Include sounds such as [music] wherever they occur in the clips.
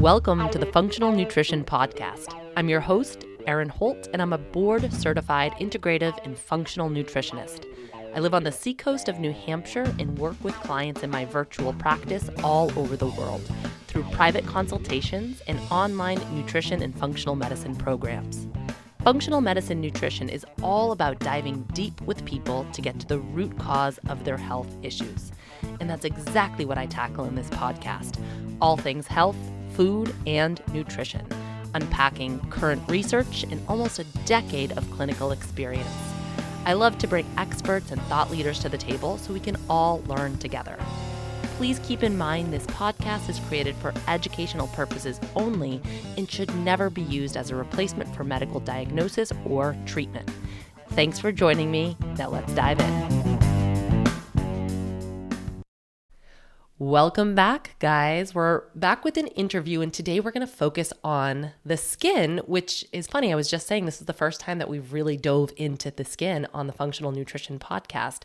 Welcome to the Functional Nutrition Podcast. I'm your host, Erin Holt, and I'm a board certified integrative and functional nutritionist. I live on the seacoast of New Hampshire and work with clients in my virtual practice all over the world through private consultations and online nutrition and functional medicine programs. Functional medicine nutrition is all about diving deep with people to get to the root cause of their health issues. And that's exactly what I tackle in this podcast all things health, food, and nutrition, unpacking current research and almost a decade of clinical experience. I love to bring experts and thought leaders to the table so we can all learn together. Please keep in mind this podcast is created for educational purposes only and should never be used as a replacement for medical diagnosis or treatment. Thanks for joining me. Now let's dive in. Welcome back, guys. We're back with an interview, and today we're going to focus on the skin, which is funny. I was just saying this is the first time that we've really dove into the skin on the Functional Nutrition podcast.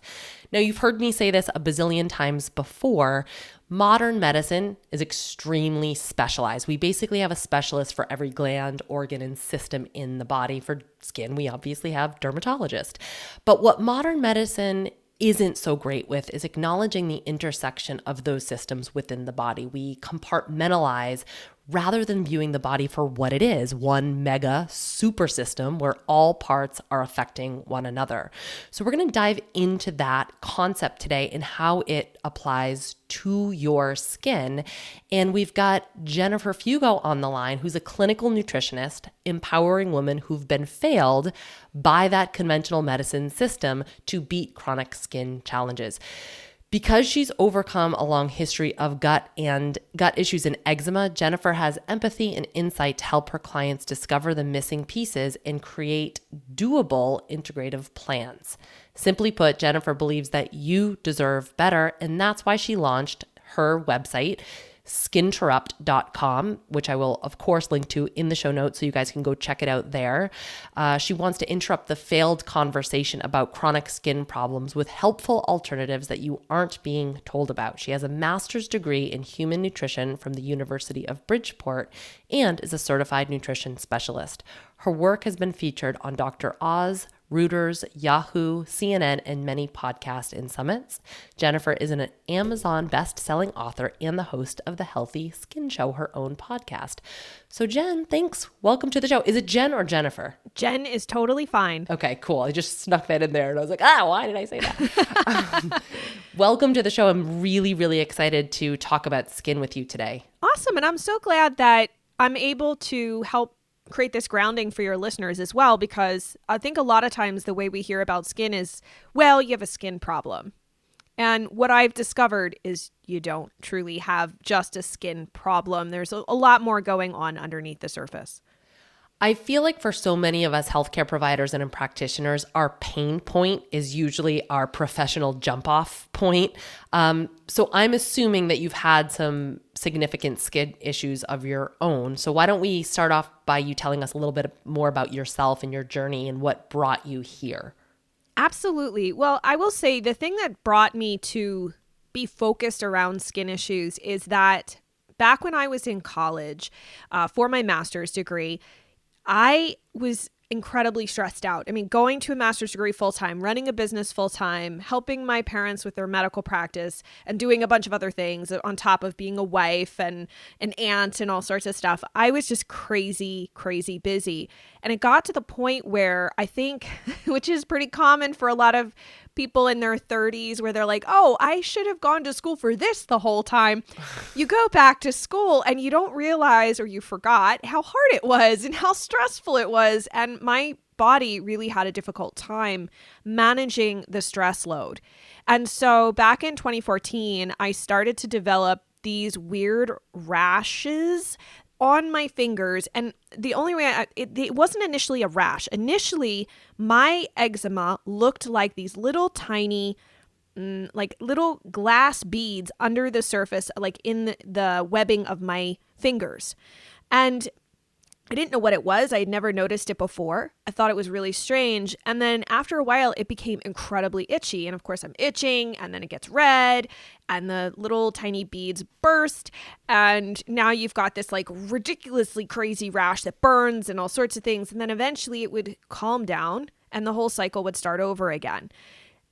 Now, you've heard me say this a bazillion times before. Modern medicine is extremely specialized. We basically have a specialist for every gland, organ, and system in the body. For skin, we obviously have dermatologist. But what modern medicine isn't so great with is acknowledging the intersection of those systems within the body. We compartmentalize rather than viewing the body for what it is one mega super system where all parts are affecting one another. So, we're going to dive into that concept today and how it applies to your skin. And we've got Jennifer Fugo on the line, who's a clinical nutritionist, empowering women who've been failed by that conventional medicine system to beat chronic skin challenges. Because she's overcome a long history of gut and gut issues and eczema, Jennifer has empathy and insight to help her clients discover the missing pieces and create doable integrative plans. Simply put, Jennifer believes that you deserve better, and that's why she launched her website skinterrupt.com, which I will, of course, link to in the show notes so you guys can go check it out there. Uh, she wants to interrupt the failed conversation about chronic skin problems with helpful alternatives that you aren't being told about. She has a master's degree in human nutrition from the University of Bridgeport and is a certified nutrition specialist. Her work has been featured on Dr. Oz, Reuters, Yahoo, CNN, and many podcasts and summits. Jennifer is an Amazon best-selling author and the host of the Healthy Skin Show, her own podcast. So, Jen, thanks. Welcome to the show. Is it Jen or Jennifer? Jen is totally fine. Okay, cool. I just snuck that in there and I was like, ah, why did I say that? um, [laughs] welcome to the show. I'm really, really excited to talk about skin with you today. Awesome. And I'm so glad that I'm able to help create this grounding for your listeners as well because I think a lot of times the way we hear about skin is, well, you have a skin problem. And what I've discovered is you don't truly have just a skin problem. There's a, lot more going on underneath the surface. I feel like for so many of us healthcare providers and practitioners, our pain point is usually our professional jump off point. Um, so I'm assuming that you've had some significant skin issues of your own. So why don't we start off by you telling us a little bit more about yourself and your journey and what brought you here? Absolutely. Well, I will say the thing that brought me to be focused around skin issues is that back when I was in college uh, for my master's degree, I was incredibly stressed out. I mean, going to a master's degree full time, running a business full time, helping my parents with their medical practice, and doing a bunch of other things on top of being a wife and an aunt and all sorts of stuff. I was just crazy, crazy busy. And it got to the point where I think, [laughs] which is pretty common for a lot of people in their 30s where they're like, oh, I should have gone to school for this the whole time. [laughs] you go back to school and you don't realize or you forgot how hard it was and how stressful it was. And my body really had a difficult time managing the stress load. And so back in 2014, I started to develop these weird rashes on my fingers. And the only way I, it, it wasn't initially a rash. Initially my eczema looked like these little tiny mm, like little glass beads under the surface like in the, the webbing of my fingers. And I didn't know what it was. I had never noticed it before. I thought it was really strange. And then after a while, it became incredibly itchy. And of course, I'm itching, and then it gets red, and the little tiny beads burst. And now you've got this like ridiculously crazy rash that burns and all sorts of things. And then eventually it would calm down, and the whole cycle would start over again.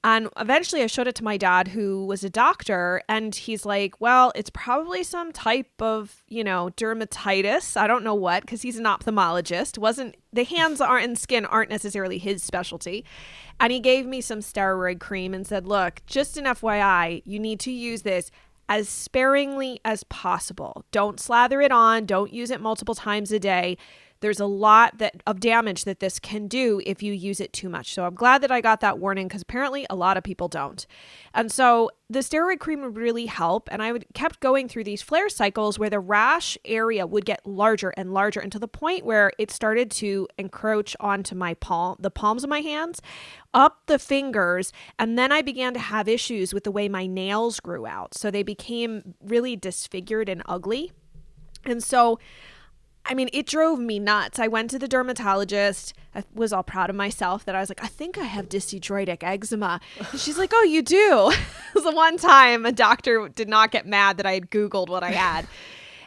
And eventually I showed it to my dad, who was a doctor, and he's like, Well, it's probably some type of, you know, dermatitis. I don't know what, because he's an ophthalmologist. Wasn't the hands aren't and skin aren't necessarily his specialty. And he gave me some steroid cream and said, Look, just an FYI, you need to use this as sparingly as possible. Don't slather it on, don't use it multiple times a day there's a lot that of damage that this can do if you use it too much. So I'm glad that I got that warning because apparently a lot of people don't. And so the steroid cream would really help. And I would kept going through these flare cycles where the rash area would get larger and larger until the point where it started to encroach onto my palm, the palms of my hands, up the fingers. And then I began to have issues with the way my nails grew out. So they became really disfigured and ugly. And so I mean, it drove me nuts. I went to the dermatologist. I was all proud of myself that I was like, I think I have dyshidrotic eczema. And she's like, Oh, you do. [laughs] the one time a doctor did not get mad that I had Googled what I had.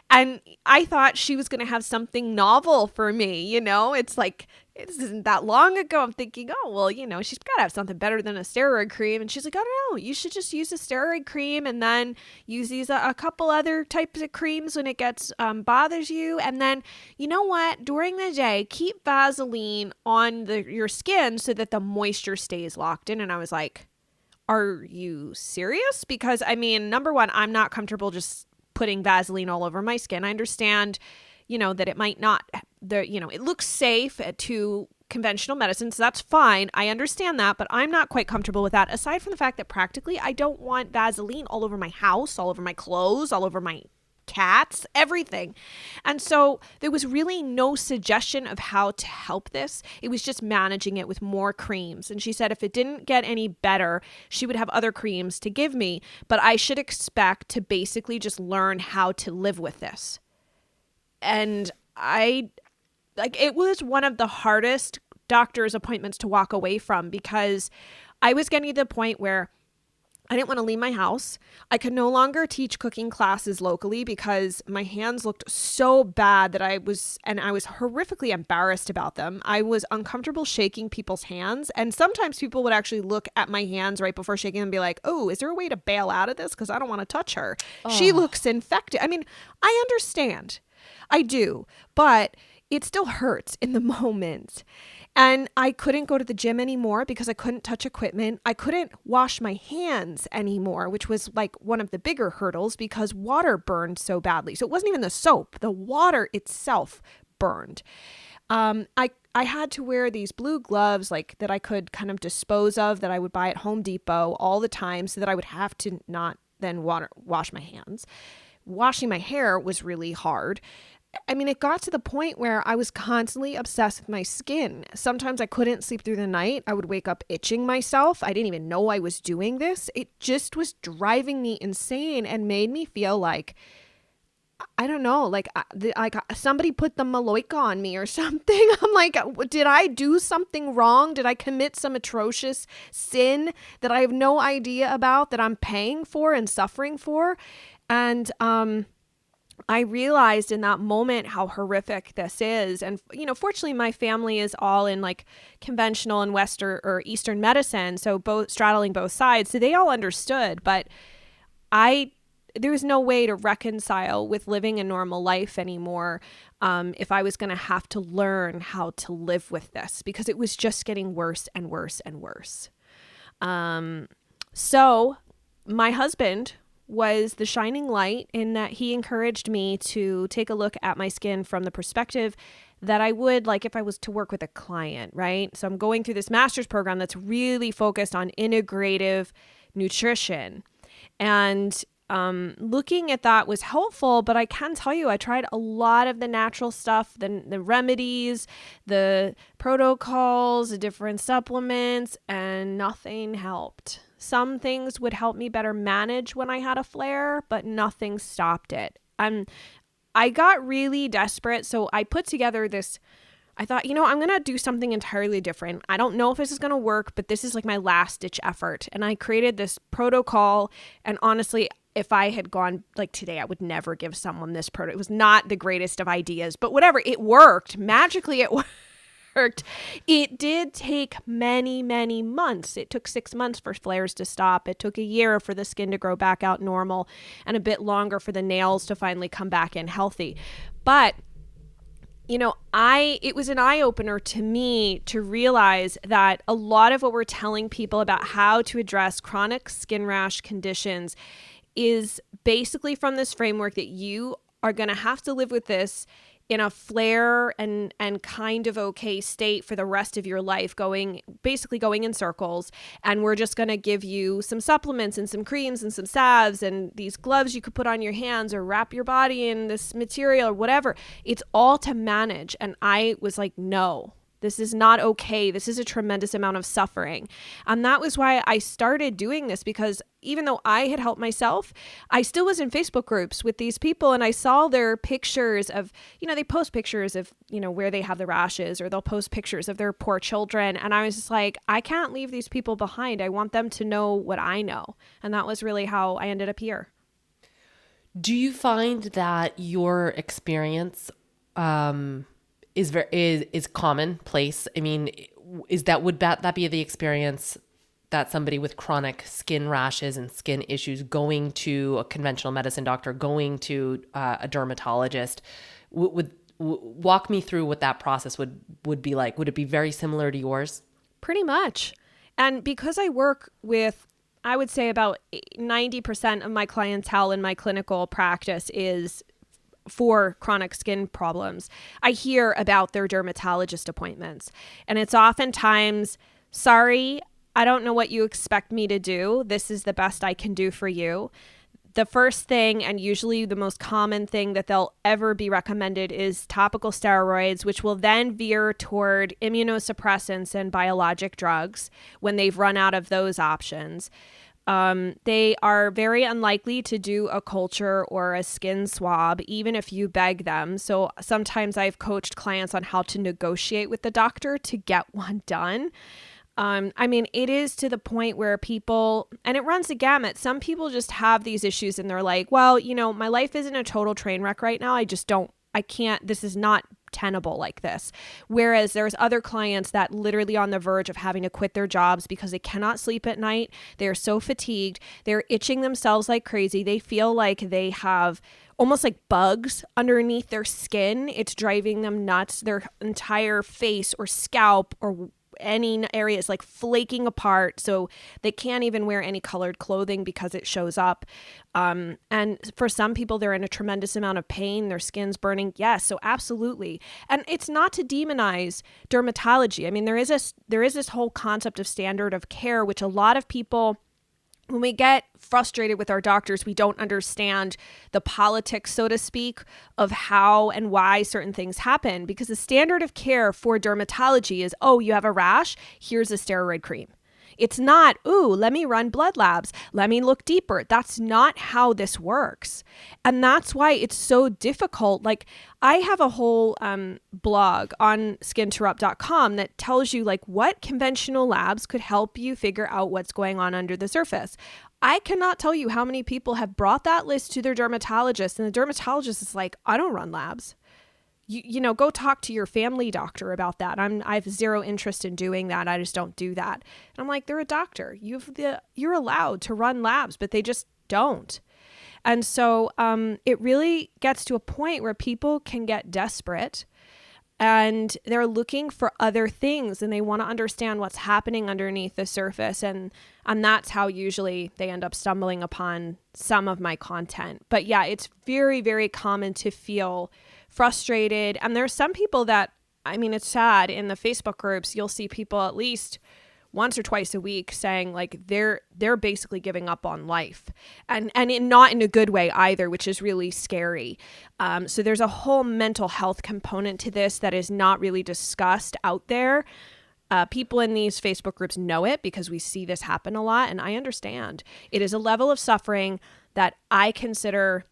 And I thought she was going to have something novel for me. You know, it's like this isn't that long ago. I'm thinking, oh, well, you know, she's got to have something better than a steroid cream. And she's like, I don't know. You should just use a steroid cream and then use these uh, a couple other types of creams when it gets um, bothers you. And then, you know what? During the day, keep Vaseline on the your skin so that the moisture stays locked in. And I was like, are you serious? Because I mean, number one, I'm not comfortable just putting Vaseline all over my skin. I understand you know that it might not the you know it looks safe to conventional medicine so that's fine i understand that but i'm not quite comfortable with that aside from the fact that practically i don't want vaseline all over my house all over my clothes all over my cats, everything. And so there was really no suggestion of how to help this. It was just managing it with more creams. And she said if it didn't get any better, she would have other creams to give me, but I should expect to basically just learn how to live with this and I like it was one of the hardest doctor's appointments to walk away from because I was getting to the point where I didn't want to leave my house. I could no longer teach cooking classes locally because my hands looked so bad that I was, and I was horrifically embarrassed about them. I was uncomfortable shaking people's hands. And sometimes people would actually look at my hands right before shaking them and be like, oh, is there a way to bail out of this? Because I don't want to touch her. Oh. She looks infected. I mean, I understand. I do, but it still hurts in the [laughs] moment. And I couldn't go to the gym anymore because I couldn't touch equipment. I couldn't wash my hands anymore, which was like one of the bigger hurdles because water burned so badly. So it wasn't even the soap, the water itself burned. Um, I I had to wear these blue gloves like that I could kind of dispose of that I would buy at Home Depot all the time so that I would have to not then water wash my hands. Washing my hair was really hard I mean, it got to the point where I was constantly obsessed with my skin. Sometimes I couldn't sleep through the night. I would wake up itching myself. I didn't even know I was doing this. It just was driving me insane and made me feel like I don't know, like uh, like uh, somebody put the maloika on me or [laughs] something. I'm like, uh, did I do something wrong? Did I commit some atrocious sin that I have no idea about that I'm paying for and suffering for? And um I realized in that moment how horrific this is. And, you know, fortunately, my family is all in like conventional and Western or Eastern medicine. So both straddling both sides. So they all understood. But I, there was no way to reconcile with living a normal life anymore um, if I was going to have to learn how to live with this because it was just getting worse and worse and worse. Um, so my husband was the shining light in that he encouraged me to take a look at my skin from the perspective that I would like if I was to work with a client, right? So I'm going through this master's program that's really focused on integrative nutrition. And um, looking at that was helpful, but I can tell you, I tried a lot of the natural stuff, the, the remedies, the protocols, the different supplements, and nothing helped. Some things would help me better manage when I had a flare, but nothing stopped it. I'm I got really desperate. So I put together this. I thought, you know, I'm to do something entirely different. I don't know if this is to work, but this is like my last ditch effort. And I created this protocol. And honestly, if I had gone like today, I would never give someone this protocol. It was not the greatest of ideas, but whatever. It worked. Magically, it [laughs] worked worked. It did take many, many months. It took six months for flares to stop. It took a year for the skin to grow back out normal and a bit longer for the nails to finally come back in healthy. But you know, I it was an eye opener to me to realize that a lot of what we're telling people about how to address chronic skin rash conditions is basically from this framework that you are going to have to live with this in a flare and and kind of okay state for the rest of your life going basically going in circles. And we're just going to give you some supplements and some creams and some salves and these gloves you could put on your hands or wrap your body in this material or whatever. It's all to manage. And i was like no this is not okay. This is a tremendous amount of suffering. And that was why I started doing this because even though I had helped myself, I still was in Facebook groups with these people and I saw their pictures of, you know, they post pictures of, you know, where they have the rashes or they'll post pictures of their poor children. And I was just like, I can't leave these people behind. I want them to know what I know. And that was really how I ended up here. Do you find that your experience um, is very is is commonplace. I mean, is that would that that be the experience that somebody with chronic skin rashes and skin issues going to a conventional medicine doctor, going to uh, a dermatologist, would, would walk me through what that process would would be like? Would it be very similar to yours? Pretty much. And because I work with I would say about 90% of my clientele in my clinical practice is for chronic skin problems, I hear about their dermatologist appointments. And it's oftentimes, sorry, I don't know what you expect me to do. This is the best I can do for you. The first thing, and usually the most common thing that they'll ever be recommended, is topical steroids, which will then veer toward immunosuppressants and biologic drugs when they've run out of those options. Um, they are very unlikely to do a culture or a skin swab, even if you beg them. So sometimes I've coached clients on how to negotiate with the doctor to get [laughs] one done. Um, I mean, it is to the point where people, and it runs the gamut. Some people just have these issues and they're like, well, you know, my life isn't a total train wreck right now. I just don't, I can't, this is not tenable like this. Whereas there's other clients that literally on the verge of having to quit their jobs because they cannot sleep at night. They're so fatigued. They're itching themselves like crazy. They feel like they have almost like bugs underneath their skin. It's driving them nuts. Their entire face or scalp or any area is like flaking apart so they can't even wear any colored clothing because it shows up. Um, and for some people they're in a tremendous amount of pain their skin's burning. Yes so absolutely. And it's not to demonize dermatology. I mean there is a there is this whole concept of standard of care which a lot of people when we get frustrated with our doctors, we don't understand the politics, so to speak, of how and why certain things happen. Because the standard of care for dermatology is oh, you have a rash, here's a steroid cream. It's not, ooh, let me run blood labs. Let me look deeper. That's not how this works. And that's why it's so difficult. Like, I have a whole um, blog on skinterrupt.com that tells you, like, what conventional labs could help you figure out what's going on under the surface. I cannot tell you how many people have brought that list to their dermatologist, and the dermatologist is like, I don't run labs you, you know go talk to your family doctor about that. I'm i have zero interest in doing that. I just don't do that. And i'm like they're a doctor. You've the you're allowed to run labs but they just don't. And so um, it really gets to a point where people can get desperate and they're looking for other things and they want to understand what's happening underneath the surface. And and that's how usually they end up stumbling upon some of my content. But yeah it's very very common to feel frustrated. And there's some people that, I mean, it's sad in the Facebook groups, you'll see people at least once or twice a week saying like they're they're basically giving up on life. And and in, not in a good way either which is really scary. Um, so there's a whole mental health component to this that is not really discussed out there. Uh, people in these facebook groups know it because we see this happen a lot and i understand. It is a level of suffering that i consider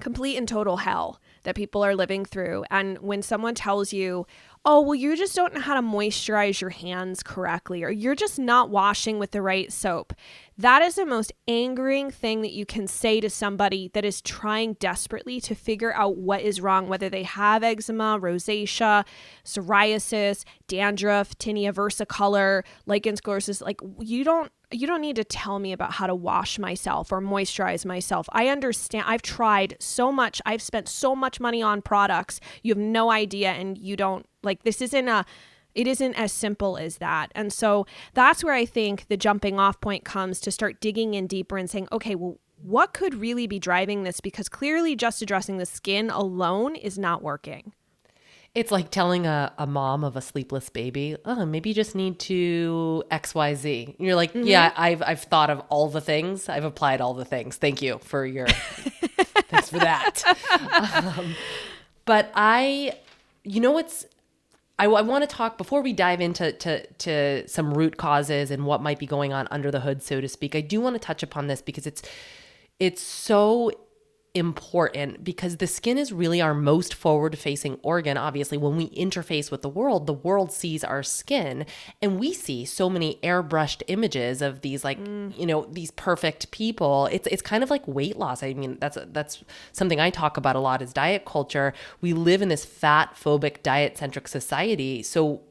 complete and total hell that people are living through. And when someone tells you, oh, well, you just don't know how to moisturize your hands correctly, or you're just not washing with the right soap, that is the most angering thing that you can say to somebody that is trying desperately to figure out what is wrong, whether they have eczema, rosacea, psoriasis, dandruff, tinea versicolor, lichen sclerosus. Like, you don't you don't need to tell me about how to wash myself or moisturize myself. I understand. I've tried so much. I've spent so much money on products. You have no idea and you don't like this isn't a it isn't as simple as that. And so that's where I think the jumping off point comes to start digging in deeper and saying, okay, well, what could really be driving this? Because clearly, just addressing the skin alone is not working. It's like telling a, a mom of a sleepless baby, oh, maybe you just need to XYZ. And you're like, mm-hmm. yeah, I've, I've thought of all the things. I've applied all the things. Thank you for your, [laughs] thanks for that. Um, but I, you know what's I, I want to talk before we dive into to, to some root causes and what might be going on under the hood, so to speak. I do want to touch upon this because it's it's so important because the skin is really our most forward facing organ. Obviously, when we interface with the world, the world sees our skin and we see so many airbrushed images of these like, mm. you know, these perfect people. It's it's kind of like weight loss. I mean, that's that's something I talk about a lot is diet culture. We live in this fat phobic diet centric society. So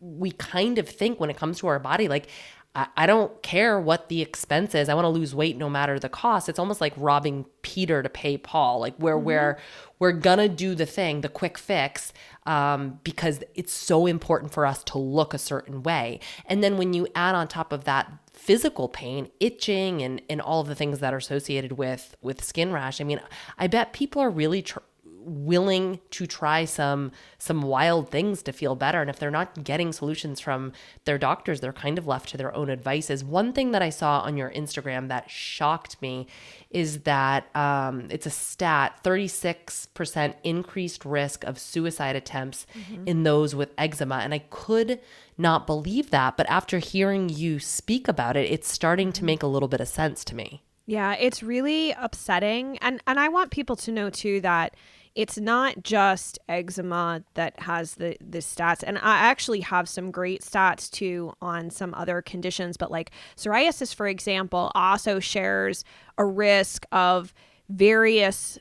we kind of think when it comes to our body like I, don't care what the expense is. I want to lose weight no matter the cost. It's almost like robbing Peter to pay Paul. Like where mm-hmm. we're we're gonna do the thing, the quick fix, um, because it's so important for us to look a certain way. And then when you add on top of that physical pain, itching, and and all of the things that are associated with with skin rash, I mean, I bet people are really tr- willing to try some some wild things to feel better and if they're not getting solutions from their doctors they're kind of left to their own advices one thing that i saw on your instagram that shocked me is that um, it's a stat 36% increased risk of suicide attempts mm-hmm. in those with eczema and i could not believe that but after hearing you speak about it it's starting to mm-hmm. make a little bit of sense to me yeah, it's really upsetting. And and I want people to know too that it's not just eczema that has the the stats. And i actually have some great stats too on some other conditions but like psoriasis for example also shares a risk of various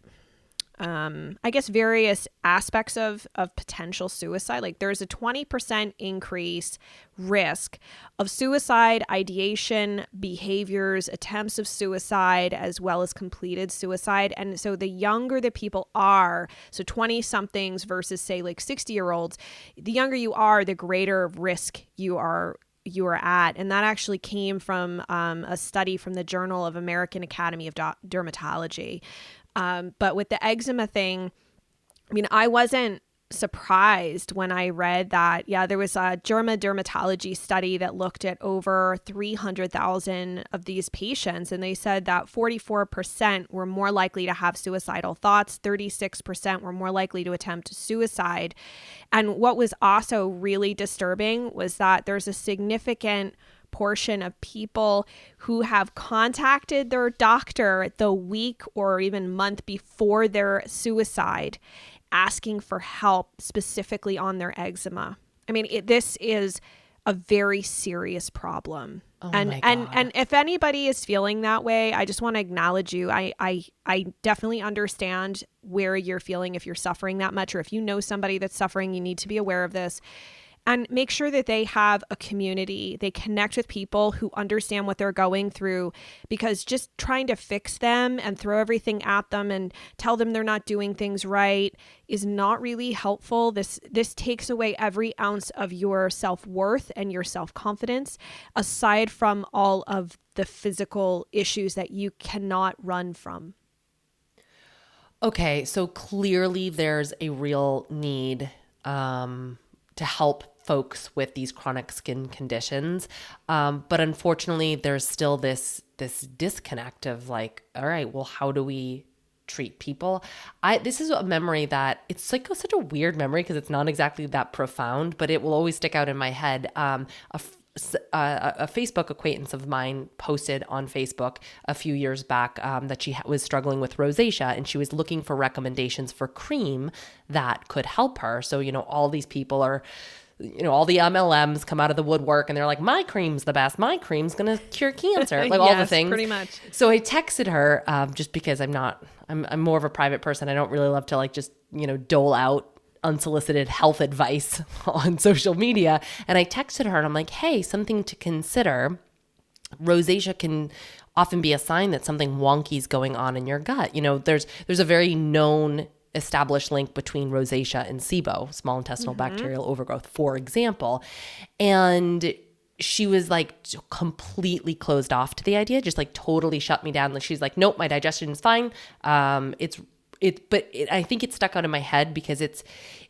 um, I guess various aspects of of potential suicide. Like there's a 20% increase risk of suicide, ideation, behaviors, attempts of suicide, as well as completed suicide. And so the younger the people are, so 20 somethings versus say like 60 year olds, the younger you are, the greater risk you are you are at. And that actually came from um, a study from the Journal of American Academy of Dermatology. Um, but with the eczema thing, I mean, I wasn't surprised when I read that, yeah, there was a Germa dermatology study that looked at over 300,000 of these patients, and they said that 44% were more likely to have suicidal thoughts, 36% were more likely to attempt suicide. And what was also really disturbing was that there's a significant portion of people who have contacted their doctor the week or even month before their suicide asking for help specifically on their eczema. I mean, it, this is a very serious problem. Oh and and and if anybody is feeling that way, I just want to acknowledge you. I I I definitely understand where you're feeling if you're suffering that much or if you know somebody that's suffering, you need to be aware of this and make sure that they have a community. They connect with people who understand what they're going through because just trying to fix them and throw everything at them and tell them they're not doing things right is not really helpful. This this takes away every ounce of your self-worth and your self-confidence aside from all of the physical issues that you cannot run from. Okay, so clearly there's a real need um, to help folks with these chronic skin conditions. Um, but unfortunately, there's still this this disconnect of like, all right, well, how do we treat people? I this is a memory that it's like such a weird memory because it's not exactly that profound, but it will always stick out in my head. Um, a a Facebook acquaintance of mine posted on Facebook a few years back um, that she was struggling with rosacea and she was looking for recommendations for cream that could help her. So, you know, all these people are you know, all the MLMs come out of the woodwork and they're like, my cream's the best. My cream's going to cure cancer. Like yes, all the things. Pretty much. So I texted her um, just because I'm not, I'm, I'm more of a private person. I don't really love to like just, you know, dole out unsolicited health advice [laughs] on social media. And I texted her and I'm like, hey, something to consider. Rosacea can often be a sign that something wonky is going on in your gut. You know, there's there's a very known established link between rosacea and SIBO, small intestinal mm-hmm. bacterial overgrowth, for example. And she was like completely closed off to the idea, just like totally shut me down. Like she's like, nope, my digestion is fine. Um, it's it, but it, I think it stuck out in my head because it's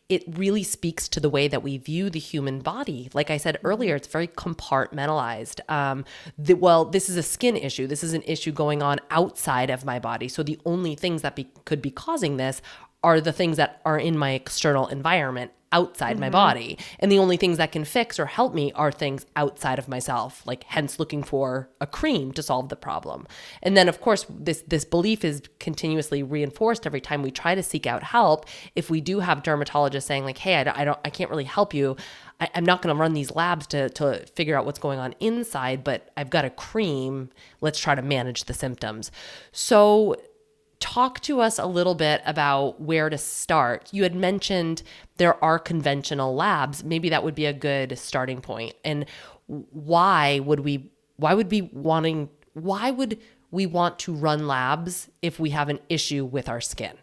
it really speaks to the way that we view the human body. Like I said earlier, it's very compartmentalized. Um, the, well, this is a skin issue. This is an issue going on outside of my body. So the only things that be, could be causing this are the things that are in my external environment outside mm-hmm. my body. And the only things that can fix or help me are things outside of myself, like hence looking for a cream to solve the problem. And then of course this this belief is continuously reinforced every time we try to seek out help. If we do have dermatologists saying like, "Hey, I don't I, don't, I can't really help you. I, am not going to run these labs to, to figure out what's going on inside, but I've got a cream. Let's try to manage the symptoms. So, talk to us a little bit about where to start. You had mentioned there are conventional labs. Maybe that would be a good starting point. And why would we why would we wanting why would we want to run labs if we have an issue with our skin?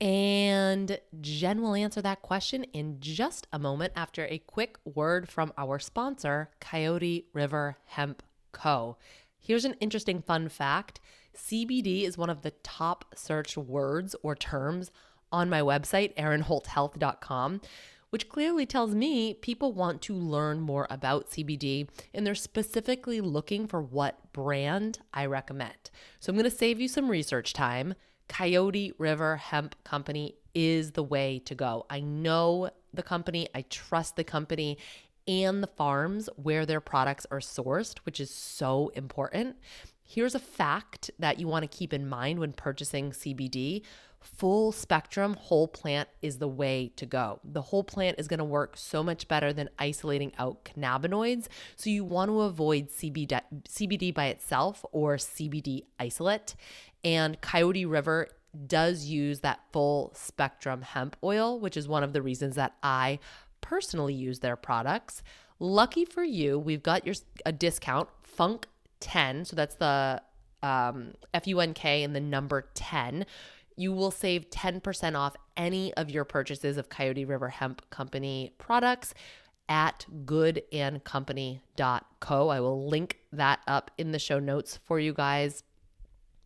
And Jen will answer that question in just a moment after a quick word from our sponsor, Coyote River Hemp Co. Here's an interesting fun fact CBD is one of the top searched words or terms on my website, erinholthealth.com, which clearly tells me people want to learn more about CBD and they're specifically looking for what brand I recommend. So I'm going to save you some research time. Coyote River Hemp Company is the way to go. I know the company, I trust the company and the farms where their products are sourced, which is so important. Here's a fact that you want to keep in mind when purchasing CBD full spectrum whole plant is the way to go. The whole plant is going to work so much better than isolating out cannabinoids. So you want to avoid CBD, CBD by itself or CBD isolate. And Coyote River does use that full spectrum hemp oil, which is one of the reasons that I personally use their products. Lucky for you, we've got your a discount Funk 10. So that's the um, F U N K and the number 10. You will save 10% off any of your purchases of Coyote River Hemp Company products at goodandcompany.co. I will link that up in the show notes for you guys.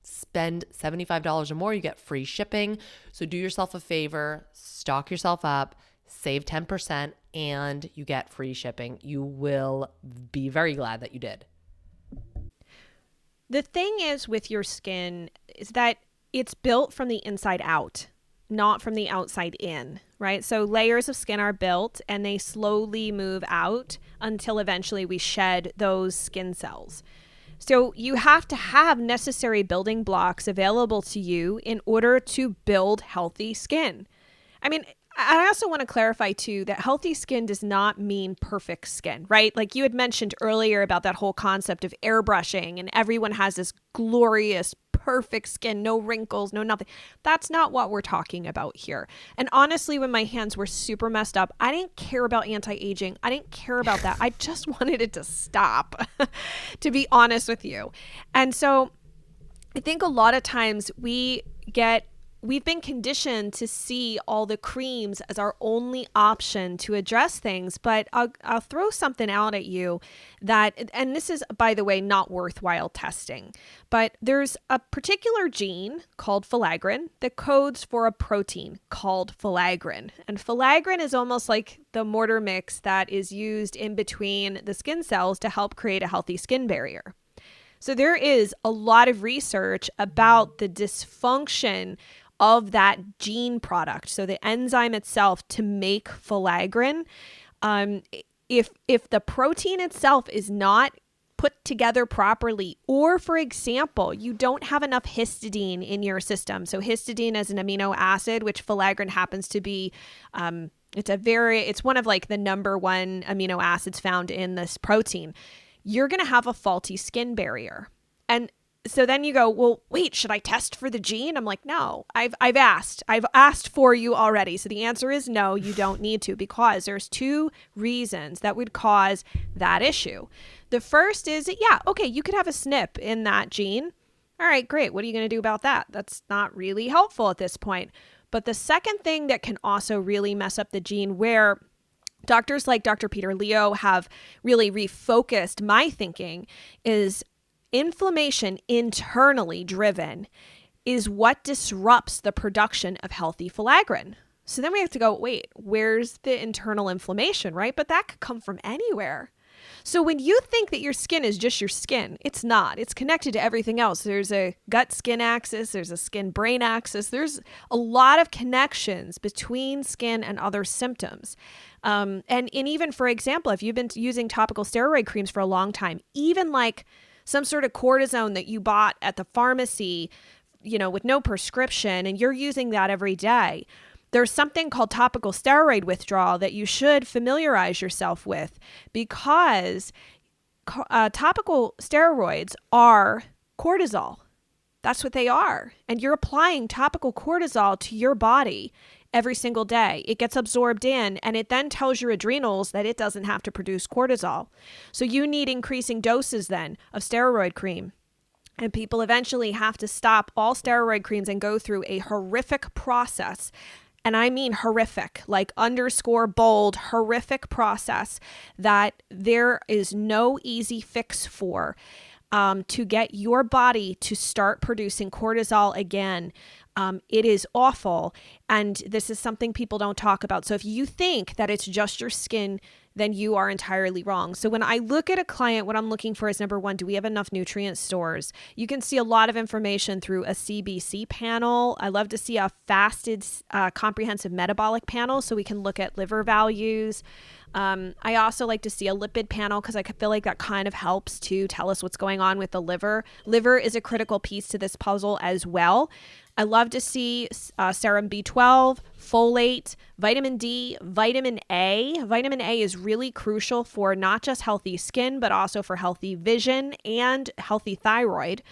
Spend $75 or more, you get free shipping. So do yourself a favor, stock yourself up, save 10%, and you get free shipping. You will be very glad that you did. The thing is with your skin is that it's built from the inside out, not from the outside in, right? So layers of skin are built and they slowly move out until eventually we shed those skin cells. So you have to have necessary building blocks available to you in order to build healthy skin. I mean, I also want to clarify too that healthy skin does not mean perfect skin, right? Like you had mentioned earlier about that whole concept of airbrushing and everyone has this glorious perfect skin, no wrinkles, no nothing. That's not what we're talking about here. And honestly, when my hands were super messed up, I didn't care about anti aging. I didn't care about that. I just [laughs] wanted it to stop, [laughs] to be honest with you. And so I think a lot of times we get we've been conditioned to see all the creams as our only option to address things but I'll, I'll throw something out at you that and this is by the way not worthwhile testing but there's a particular gene called filaggrin that codes for a protein called filaggrin. And filaggrin is almost like the mortar mix that is used in between the skin cells to help create a healthy skin barrier. So there is a lot of research about the dysfunction of that gene product, so the enzyme itself to make filaggrin, um, if if the protein itself is not put together properly or for example you don't have enough histidine in your system. So histidine is an amino acid which filaggrin happens to be um, it's a very it's one of like the number one amino acids found in this protein. You're going to have a faulty skin barrier. And so then you go, well, wait, should I test for the gene? I'm like, no, I've I've asked. I've asked for you already. So the answer is no, you [sighs] don't need to because there's two reasons that would cause that issue. The first is, yeah, okay, you could have a SNP in that gene. All right, great. What are you going to do about that? That's not really helpful at this point. But the second thing that can also really mess up the gene where doctors like Dr. Peter Lio have really refocused my thinking is inflammation internally driven is what disrupts the production of healthy filaggrin. So then we have to go, wait, where's the internal inflammation, right? But that could come from anywhere. So when you think that your skin is just your skin, it's not. It's connected to everything else. There's a gut skin axis, there's a skin brain axis, there's a lot of connections between skin and other symptoms. Um, and, and even, for example, if you've been using topical steroid creams for a long time, even like some sort of cortisone that you bought at the pharmacy, you know, with no prescription, and you're using that every day. There's something called topical steroid withdrawal that you should familiarize yourself with because uh, topical steroids are cortisol. That's what they are. And you're applying topical cortisol to your body every single day. It gets absorbed in and it then tells your adrenals that it doesn't have to produce cortisol. So you need increasing doses then of steroid cream. And people eventually have to stop all steroid creams and go through a horrific process. And I mean horrific, like underscore bold, horrific process that there is no easy fix for. Um, to get your body to start producing cortisol again um, it is awful. And this is something people don't talk about. So if you think that it's just your skin, then you are entirely wrong. So when I look at a client, what I'm looking for is number one, do we have enough nutrient stores? You can see a lot of information through a CBC panel. I love to see a fasted, uh, comprehensive metabolic panel so we can look at liver values. Um, I also like to see a lipid panel because I feel like that kind of helps to tell us what's going on with the liver. Liver is a critical piece to this puzzle as well. I love to see uh, serum B12, folate, vitamin D, vitamin A. Vitamin A is really crucial for not just healthy skin, but also for healthy vision and healthy thyroid.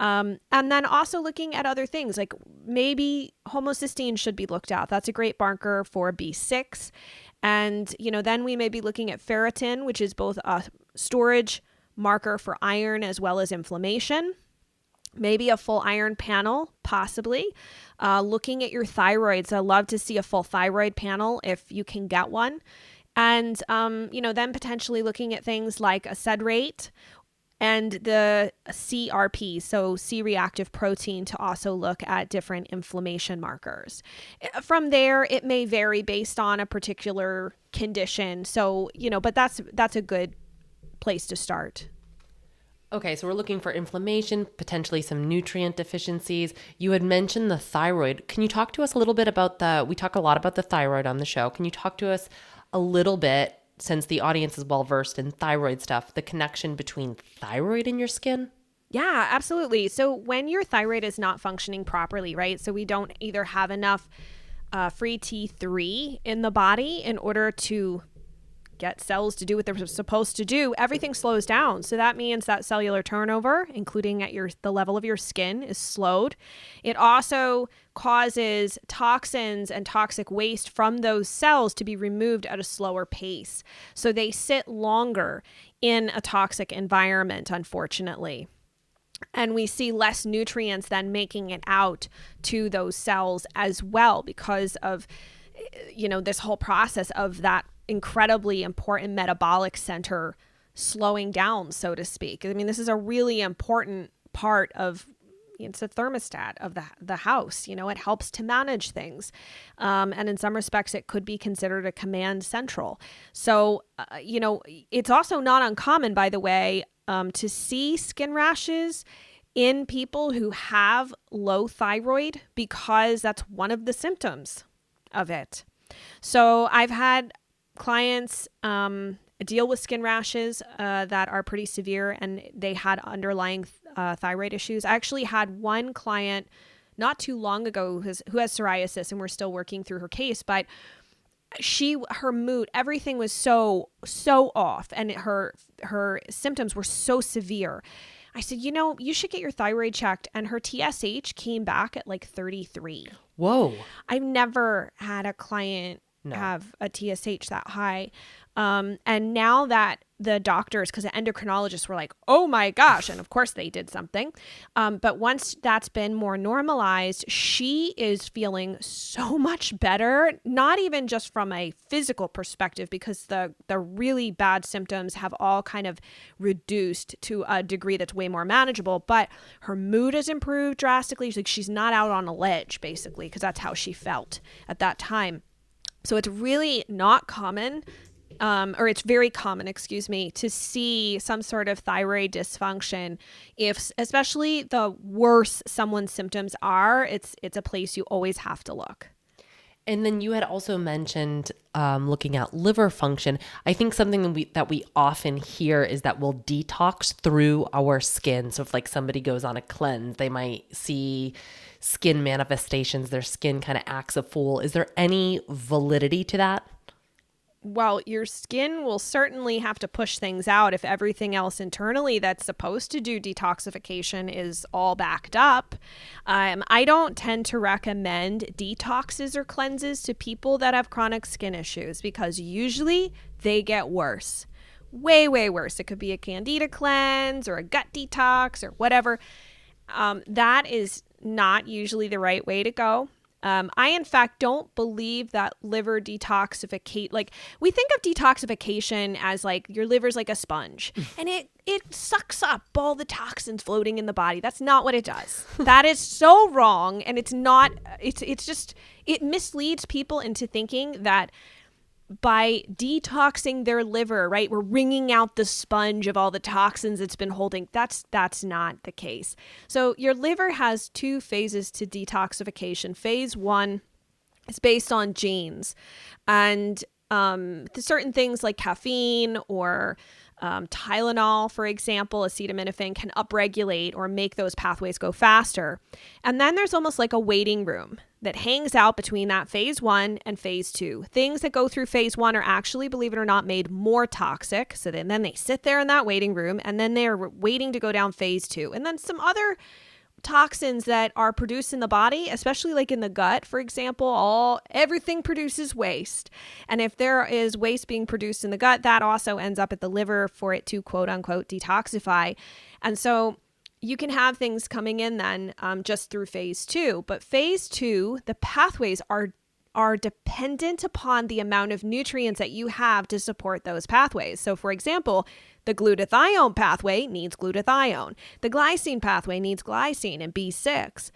Um, and then also looking at other things like maybe homocysteine should be looked at. That's a great marker for B6. And, you know, then we may be looking at ferritin, which is both a storage marker for iron as well as inflammation. Maybe a full iron panel, possibly. Uh, looking at your thyroids, I love to see a full thyroid panel if you can get one. And, um, you know, then potentially looking at things like a sed rate and the CRP, so C reactive protein, to also look at different inflammation markers. Eh, from there, it may vary based on a particular condition. So, you know, but that's that's a good place to start. Okay, so we're looking for inflammation, potentially some nutrient deficiencies. You had mentioned the thyroid. Can you talk to us a little bit about the we talk a lot about the thyroid on the show. Can you talk to us a little bit since the audience is well versed in thyroid stuff, the connection between thyroid and your skin? Yeah, absolutely. So when your thyroid is not functioning properly, right? So we don't either have enough uh, free T3 in the body in order to get cells to do what they're supposed to do, everything slows down. So that means that cellular turnover, including at your the level of your skin, is slowed. It also causes toxins and toxic waste from those cells to be removed at a slower pace. So they sit longer in a toxic environment, unfortunately and we see less nutrients than making it out to those cells as well because of eh, you know this whole process of that incredibly important metabolic center slowing down, so to speak. I mean, this is a really important part of it's a thermostat of the, the house you know it helps to manage things. Um, and in some respects it could be considered a command central. So uh, you know it's also not uncommon by the way um, to see skin rashes in people who have low thyroid because that's one of the symptoms of it. So i've had clients um, deal with skin rashes uh, that are pretty severe and they had underlying uh, thyroid issues. I actually had one client not too long ago who has, who has psoriasis and we're still working through her case, but she her mood everything was so so off and her her symptoms were so severe i said you know you should get your thyroid checked and her tsh came back at like 33 Whoa. i've never had a client No. have a tsh that high um, and now that the doctors, because the endocrinologists were like, oh my gosh, and of course they did something. Um, but once that's been more normalized, she is feeling so [laughs] much better, not even just from a physical perspective, because the, the really bad symptoms have all kind of reduced to a degree that's way more manageable, but her mood has improved drastically. She's like, she's not out on a ledge, basically, because that's how she felt at that time. So it's really not common um, or it's very common, excuse me, to see some sort of thyroid dysfunction. If, especially the worse someone's symptoms are, it's it's a place you always have to look. And then you had also mentioned um, looking at liver function. I think something that we, that we often hear is that we'll detox through our skin. So if like somebody goes on a cleanse, they might see skin manifestations. Their skin kind of acts a fool. Is there any validity to that? Well, your skin will certainly have to push things out if everything else internally that's supposed to do detoxification is all backed up. Um, I don't tend to recommend detoxes or cleanses to people that have chronic skin issues because usually they get worse. Way, way worse. It could be a candida cleanse or a gut detox or whatever. Um, that is not usually the right way to go. Um, I, in fact, don't believe that liver detoxification. Like we think of detoxification as like your liver's like a sponge, [laughs] and it it sucks up all the toxins floating in the body. That's not what it does. [laughs] that is so wrong, and it's not. It's it's just it misleads people into thinking that by detoxing their liver, right? We're wringing out the sponge of all the toxins it's been holding. That's that's not the case. So your liver has two phases to detoxification. Phase 1 is based on genes. And um, certain things like caffeine or um, Tylenol, for example, acetaminophen can upregulate or make those pathways go faster. And then there's almost like a waiting room that hangs out between that phase one and phase two. Things that go through phase one are actually, believe it or not, made more toxic. So then, then they sit there in that waiting room and then they're waiting to go down phase two. And then some other toxins that are produced in the body especially like in the gut for example all everything produces waste and if there is waste being produced in the gut that also ends up at the liver for it to quote unquote detoxify and so you can have things coming in then um, just through phase two but phase two the pathways are are dependent upon the amount of nutrients that you have to support those pathways. So, for example, the glutathione pathway needs glutathione. The glycine pathway needs glycine and B6.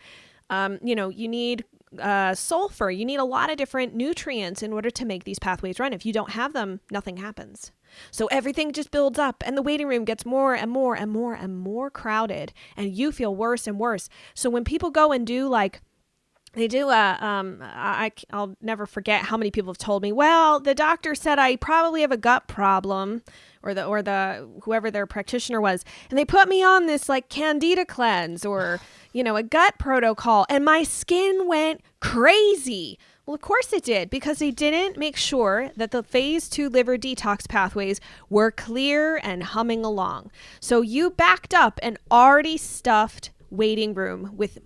Um, you know, you need uh, sulfur. You need a lot of different nutrients in order to make these pathways run. If you don't have them, nothing happens. So everything just builds up, and the waiting room gets more and more and more and more crowded, and you feel worse and worse. So when people go and do like they do a um I, i'll never forget how many people have told me well the doctor said i probably have a gut problem or the or the whoever their practitioner was and they put me on this like candida cleanse or you know a gut protocol and my skin went crazy well, of course it did, because they didn't make sure that the phase two liver detox pathways were clear and humming along. So you backed up an already stuffed waiting room with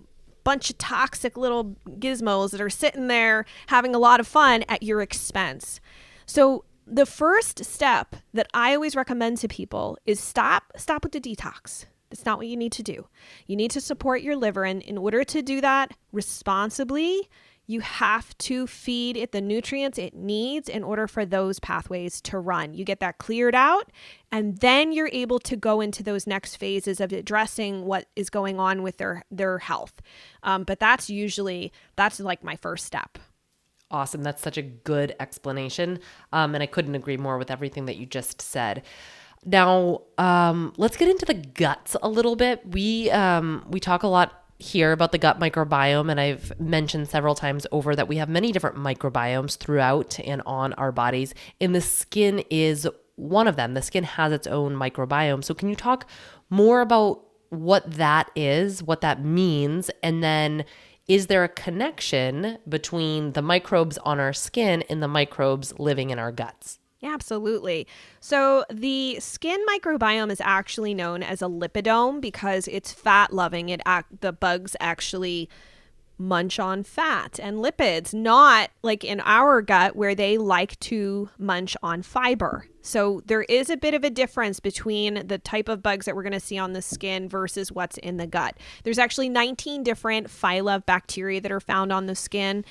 bunch of toxic little gizmos that are sitting there having a lot of fun at your expense. So the first step that I always recommend to people is stop stop with the detox. That's not what you need to do. You need to support your liver and in order to do that responsibly, you have to feed it the nutrients it needs in order for those pathways to run. You get that cleared out, and then you're able to go into those next phases of addressing what is going on with their their health. Um, but that's usually that's like my first step. Awesome. That's such a good explanation. Um, and I couldn't agree more with everything that you just said. Now, um, let's get into the guts a little bit. We um, we talk a lot here about the gut microbiome, and I've mentioned several times over that we have many different microbiomes throughout and on our bodies. And the skin is one of them. The skin has its own microbiome. So, can you talk more about what that is, what that means, and then is there a connection between the microbes on our skin and the microbes living in our guts? Yeah, absolutely. So the skin microbiome is actually known as a lipidome because it's fat loving. It the bugs actually munch on fat and lipids, not like in our gut where they like to munch on fiber. So there is a bit of a difference between the type of bugs that we're going to see on the skin versus what's in the gut. There's actually 19 different phyla bacteria that are found on the skin.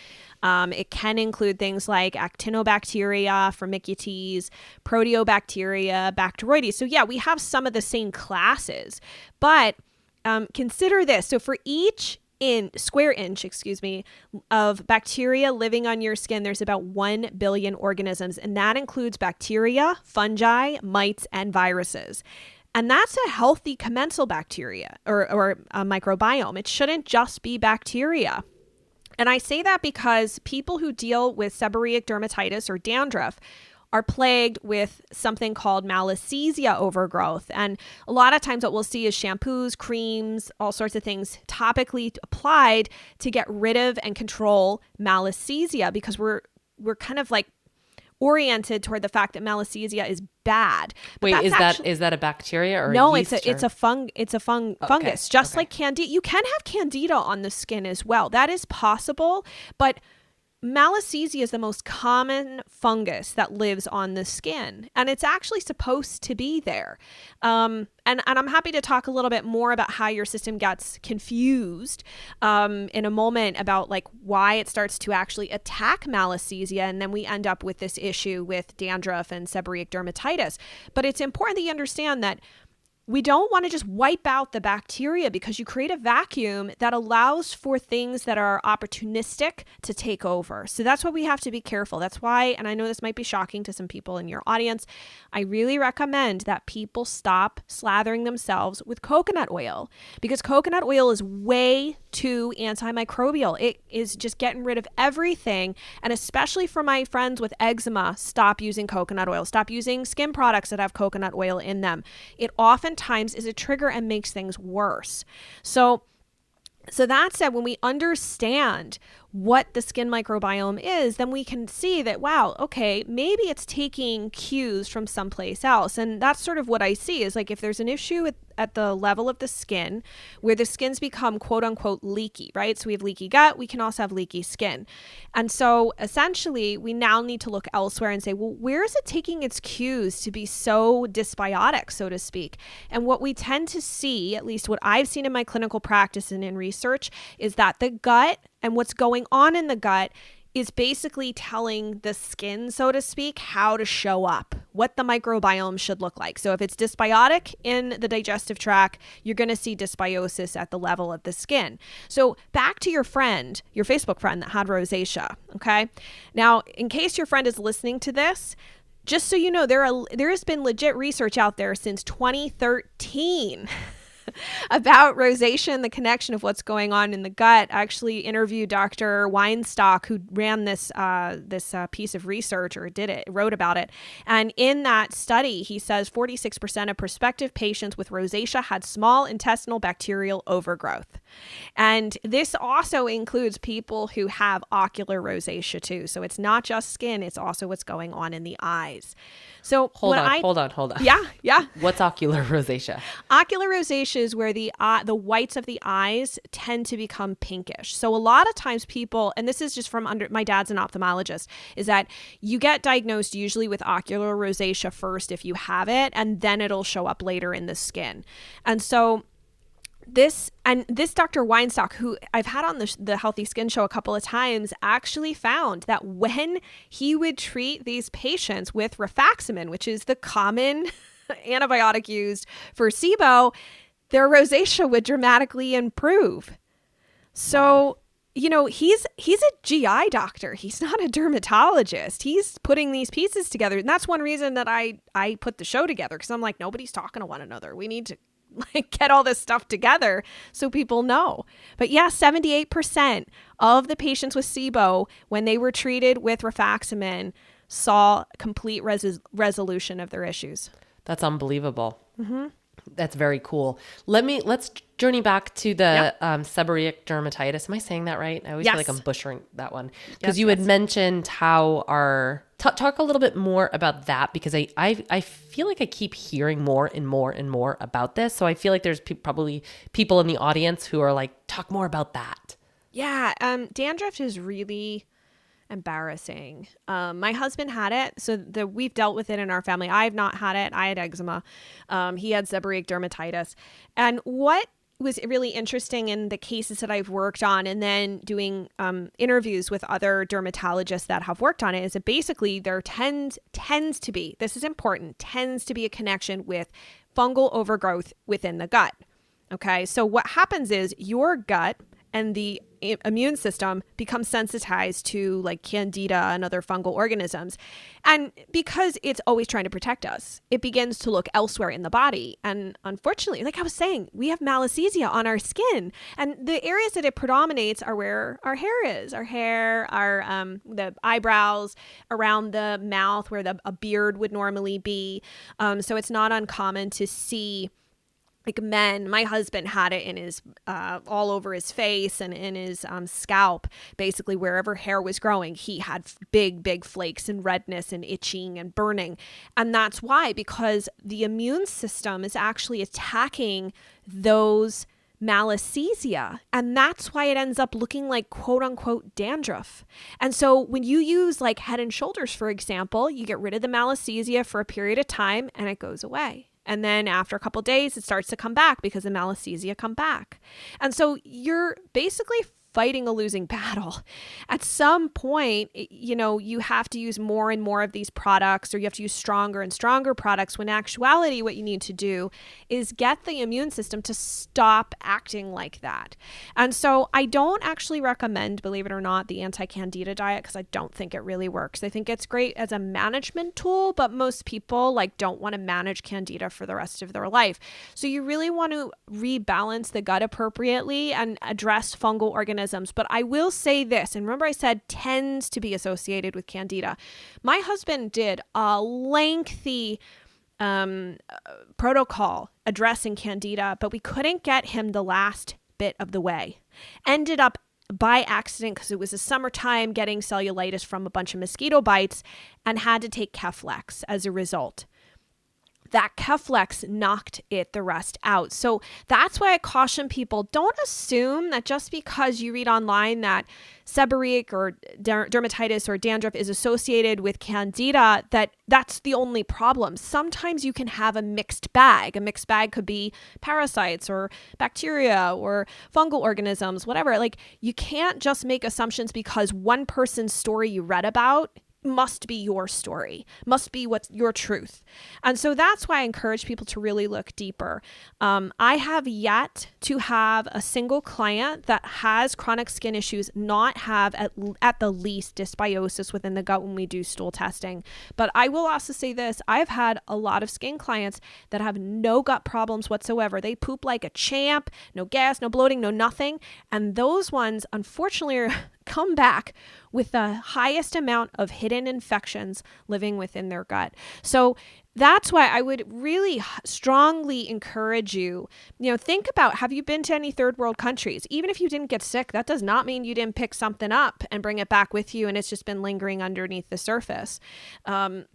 Um, it can include things like actinobacteria, firmicutes, proteobacteria, bacteroides. So yeah, we have some of the same classes, but um, consider this. So for each in square inch, excuse me, of bacteria living on your skin, there's about 1 billion organisms, and that includes bacteria, fungi, mites, and viruses. And that's a healthy commensal bacteria or, or microbiome. It shouldn't just be bacteria. And I say that because people who deal with seborrheic dermatitis or dandruff are plagued with something called malassezia overgrowth. And a lot of times, what we'll see is shampoos, creams, all sorts of things topically applied to get rid of and control malassezia because we're we're kind of like oriented toward the fact that malassezia is bad. But Wait, is actually, that is that a bacteria or no? A it's a it's a fung it's a fung okay. fungus, just okay. like candida. You can have candida on the skin as well. That is possible, but Malassezia is the most common fungus that lives on the skin, and it's actually supposed to be there. Um, and, and I'm happy to talk a little bit more about how your system gets confused um, in a moment about like why it starts to actually attack Malassezia, and then we end up with this issue with dandruff and seborrheic dermatitis. But it's important that you understand that we don't want to just wipe out the bacteria because you create a vacuum that allows for things that are opportunistic to take over. So that's why we have to be careful. That's why, and I know this might be shocking to some people in your audience, I really recommend that people stop slathering themselves with coconut oil because coconut oil is way too antimicrobial. It is just getting rid of everything. And especially for my friends with eczema, stop using coconut oil. Stop using skin products that have coconut oil in them. It often times is a trigger and makes things worse. So, so that said, when we understand what the skin microbiome is, then we can see that, wow, okay, maybe it's taking cues from someplace else. And that's sort of what I see is like if there's an issue at, at the level of the skin where the skins become quote unquote leaky, right? So we have leaky gut, we can also have leaky skin. And so essentially, we now need to look elsewhere and say, well, where is it taking its cues to be so dysbiotic, so to speak? And what we tend to see, at least what I've seen in my clinical practice and in research, is that the gut and what's going on in the gut is basically telling the skin, so to speak, how to show up, what the microbiome should look like. So, if it's dysbiotic in the digestive tract, you're going to see dysbiosis at the level of the skin. So, back to your friend, your Facebook friend that had rosacea. Okay. Now, in case your friend is listening to this, just so you know, there are there has been legit research out there since 2013 [laughs] [laughs] about rosacea and the connection of what's going on in the gut. I actually interviewed Dr. Weinstock, who ran this uh, this uh, piece of research or did it, wrote about it. And in that study, he says 46% of prospective patients with rosacea had small intestinal bacterial overgrowth. And this also includes people who have ocular rosacea too. So it's not just skin, it's also what's going on in the eyes. So hold on, I, hold on, hold on. Yeah, yeah. [laughs] What's ocular rosacea? Ocular rosacea is where the uh, the whites of the eyes tend to become pinkish. So a lot of times people, and this is just from under my dad's an ophthalmologist, is that you get diagnosed usually with ocular rosacea first if you have it, and then it'll show up later in the skin. And so this and this Dr. Weinstock, who I've had on the, the Healthy Skin Show a couple of times, actually found that when he would treat these patients with rifaximin, which is the common [laughs] antibiotic used for SIBO, their rosacea would dramatically improve. So, you know, he's he's a GI doctor. He's [laughs] not a dermatologist. He's putting these pieces together. And that's one reason that I I put the show together cuz I'm like nobody's talking to one another. We need to [laughs] like get all this stuff together so people know. But yeah, 78% of the patients with SIBO when they were treated with rifaximin saw complete res- resolution of their issues. That's unbelievable. Mm-hmm. That's very cool. Let me let's journey back to the yep. um, seborrheic dermatitis. Am I saying that right? I always yes. feel like I'm butchering that one because yes, you had mentioned how our t- talk a little bit more about that because I, I I feel like I keep hearing more and more and more about this. So I feel like there's pe- probably people in the audience who are like, talk more about that. Yeah, um, dandruff is really embarrassing. Um, my husband had it, so the we've dealt with it in our family. I've not had it. I had eczema. Um, he had seborrheic dermatitis, and what was really interesting in the cases that I've worked on, and then doing um, interviews with other dermatologists that have worked on it, is that basically there tends tends to be this is important tends to be a connection with fungal overgrowth within the gut. Okay, so what happens is your gut and the immune system becomes sensitized to like candida and other fungal organisms. And because it's always trying to protect us, it begins to look elsewhere in the body. And unfortunately, like I was saying, we have malassezia on our skin. And the areas that it predominates are where our hair is our hair, our um, the eyebrows, around the mouth where the, a beard would normally be. Um, so it's not uncommon to see like men my husband had it in his uh, all over his face and in his um, scalp basically wherever hair was growing he had big big flakes and redness and itching and burning and that's why because the immune system is actually attacking those malassezia. And that's why it ends up looking like quote unquote dandruff. And so when you use like head and shoulders, for example, you get rid of the malassezia for a period of time and it goes away. And then after a couple days, it starts to come back because the malassezia come back. And so you're basically fighting a losing battle. [laughs] At some point, you know, you have to use more and more of these products or you have to use stronger and stronger products when actuality what you need to do is get the immune system to stop acting like that. And so I don't actually recommend, believe it or not, the anti-candida diet because I don't think it really works. I think it's great as a management tool, but most people like don't want to manage candida for the rest of their life. So you really want to rebalance the gut appropriately and address fungal organisms But I will say this, and remember I said tends to be associated with candida. My husband did a lengthy um, protocol addressing candida, but we couldn't get him the last bit of the way. Ended up by accident because it was a summertime getting cellulitis from a bunch of mosquito bites and had to take Keflex as a result that Keflex knocked it the rest out. So that's why I caution people don't assume that just because you read online that seborrheic or dermatitis or dandruff is associated with candida that that's the only problem. Sometimes you can have a mixed bag. A mixed bag could be parasites or bacteria or fungal organisms, whatever. Like you can't just make assumptions because one person's story you read about must be your story, must be what's your truth. And so that's why I encourage people to really look deeper. Um, I have yet to have a single client that has chronic skin issues not have at, at the least dysbiosis within the gut when we do stool testing. But I will also say this I've had a lot of skin clients that have no gut problems whatsoever. They poop like a champ, no gas, no bloating, no nothing. And those ones, unfortunately, are come back with the highest amount of hidden infections living within their gut. So that's why I would really strongly encourage you. You know, think about have you been to any third world countries? Even if you didn't get sick, that does not mean you didn't pick something up and bring it back with you and it's just been lingering underneath the surface. Um,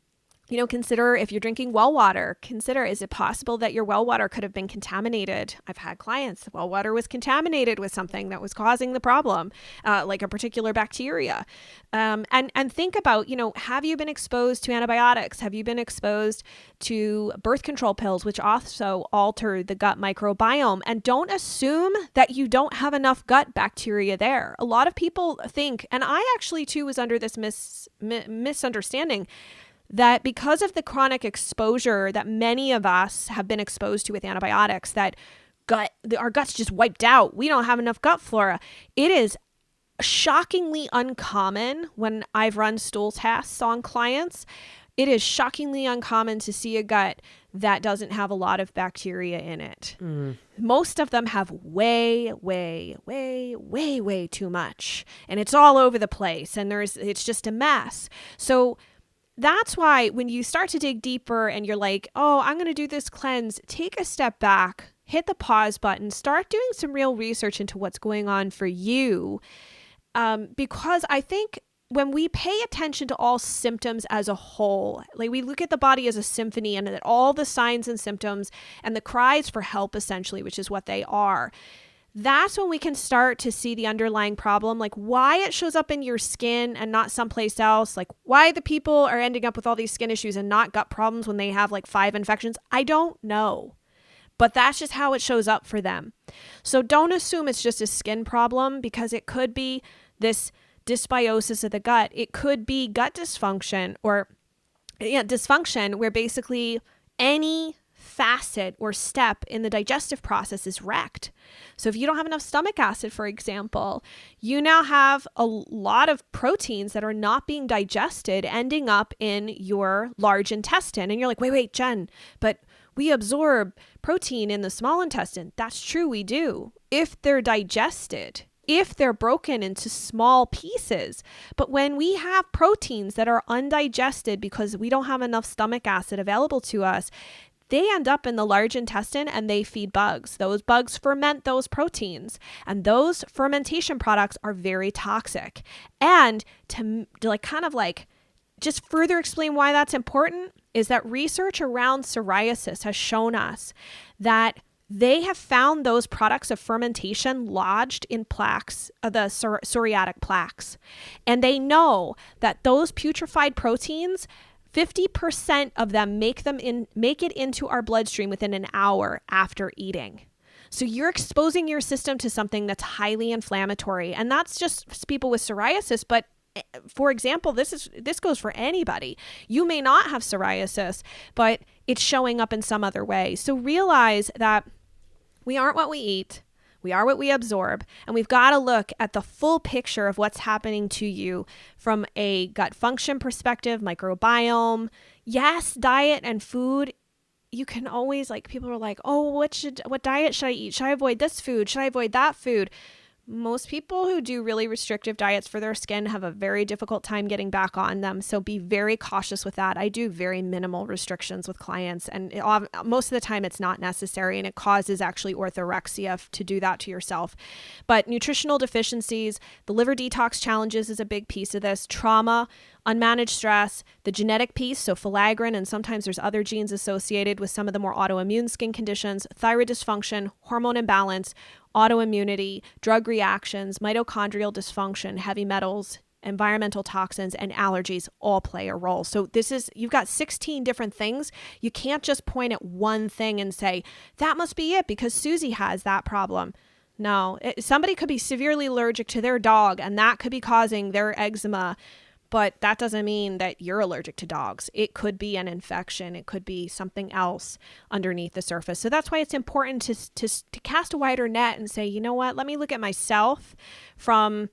you know, consider if you're drinking well water, consider is it possible that your well water could have been contaminated? I've had clients, well water was contaminated with something that was causing the problem, uh, like a particular bacteria. Um, and, and think about, you know, have you been exposed to antibiotics? Have you been exposed to birth control pills, which also alter the gut microbiome? And don't assume that you don't have enough gut bacteria there. A lot of people think, and I actually too was under this mis- mi- misunderstanding that because of the chronic exposure that many of us have been exposed to with antibiotics that gut our guts just wiped out we don't have enough gut flora it is shockingly uncommon when i've run stool tests on clients it is shockingly uncommon to see a gut that doesn't have a lot of bacteria in it. Mm. Most of them have way, way, way, way, way too much. And it's all over the place and there's it's just a mess. So that's why when you start to dig deeper and you're like, oh, I'm going to do this cleanse, take a step back, hit the pause button, start doing some real research into what's going on for you. Um, because I think when we pay attention to all symptoms as a whole, like we look at the body as a symphony and at all the signs and symptoms and the cries for help, essentially, which is what they are, that's when we can start to see the underlying problem, like why it shows up in your skin and not someplace else, like why the people are ending up with all these skin issues and not gut problems when they have like five infections. I don't know. But that's just how it shows up for them. So don't assume it's just a skin problem because it could be this dysbiosis of the gut. It could be gut dysfunction or yeah, dysfunction where basically any facet or step in the digestive process is wrecked. So, if you don't have enough stomach acid, for example, you now have a lot of proteins that are not being digested ending up in your large intestine. And you're like, wait, wait, Jen, but we absorb protein in the small intestine. That's true, we do, if they're digested if they're broken into small pieces. But when we have proteins that are undigested because we don't have enough stomach acid available to us, they end up in the large intestine and they feed bugs. Those bugs ferment those proteins, and those fermentation products are very toxic. And to, to like kind of like just further explain why that's important is that research around psoriasis has shown us that they have found those products of fermentation lodged in plaques, uh, the psor- psoriatic plaques. And they know that those putrefied proteins 50% of them make them in make it into our bloodstream within an hour after eating. So you're exposing your system to something that's highly inflammatory and that's just people with psoriasis but eh, for example, this is this goes for anybody. You may not have psoriasis, but it's showing up in some other way. So realize that we aren't what we eat. We are what we absorb, and we've got to look at the full picture of what's happening to you from a gut function perspective, microbiome. Yes, diet and food. You can always like people are like, "Oh, what should what diet should I eat? Should I avoid this food? Should I avoid that food?" Most people who do really restrictive diets for their skin have a very difficult time getting back on them. So be very cautious with that. I do very minimal restrictions with clients, and it, most of the time it's not necessary, and it causes actually orthorexia to do that to yourself. But nutritional deficiencies, the liver detox challenges is a big piece of this. Trauma, unmanaged stress, the genetic piece, so filaggrin, and sometimes there's other genes associated with some of the more autoimmune skin conditions, thyroid dysfunction, hormone imbalance, autoimmunity, drug reactions, mitochondrial dysfunction, heavy metals, environmental toxins, and allergies all play a role. So, this is you've got 16 different things. You can't just point at one thing and say, that must be it because Susie has that problem. No, it, somebody could be severely allergic to their dog, and that could be causing their eczema but that doesn't mean that you're allergic to dogs. It could be an infection, it could be something else underneath the surface. So that's why it's important to, to, to cast a wider net and say, you know what, let me look at myself from